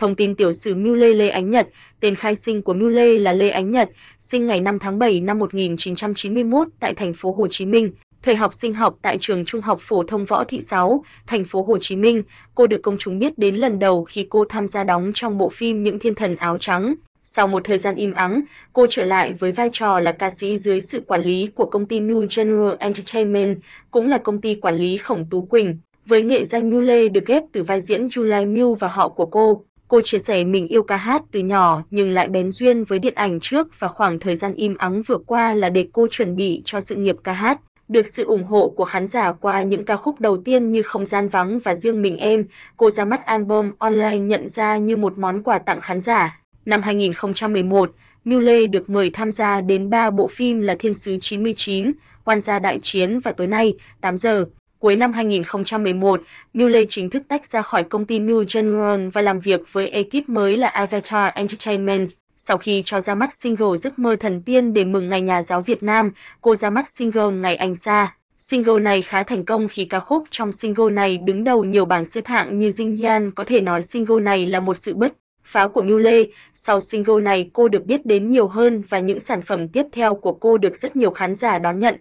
Thông tin tiểu sử Mưu Lê Lê Ánh Nhật, tên khai sinh của Mule là Lê Ánh Nhật, sinh ngày 5 tháng 7 năm 1991 tại thành phố Hồ Chí Minh. Thời học sinh học tại trường Trung học phổ thông Võ Thị Sáu, thành phố Hồ Chí Minh, cô được công chúng biết đến lần đầu khi cô tham gia đóng trong bộ phim Những thiên thần áo trắng. Sau một thời gian im ắng, cô trở lại với vai trò là ca sĩ dưới sự quản lý của công ty New General Entertainment, cũng là công ty quản lý Khổng Tú Quỳnh. Với nghệ danh Mule được ghép từ vai diễn July Mew và họ của cô, cô chia sẻ mình yêu ca hát từ nhỏ nhưng lại bén duyên với điện ảnh trước và khoảng thời gian im ắng vừa qua là để cô chuẩn bị cho sự nghiệp ca hát. Được sự ủng hộ của khán giả qua những ca khúc đầu tiên như Không gian vắng và Riêng mình em, cô ra mắt album online nhận ra như một món quà tặng khán giả. Năm 2011, Miu Lê được mời tham gia đến ba bộ phim là Thiên sứ 99, Quan gia đại chiến và tối nay, 8 giờ. Cuối năm 2011, Mule chính thức tách ra khỏi công ty New General và làm việc với ekip mới là Avatar Entertainment. Sau khi cho ra mắt single Giấc mơ thần tiên để mừng ngày nhà giáo Việt Nam, cô ra mắt single Ngày anh xa. Single này khá thành công khi ca khúc trong single này đứng đầu nhiều bảng xếp hạng như Jin Yan có thể nói single này là một sự bứt phá của Mule. Sau single này cô được biết đến nhiều hơn và những sản phẩm tiếp theo của cô được rất nhiều khán giả đón nhận.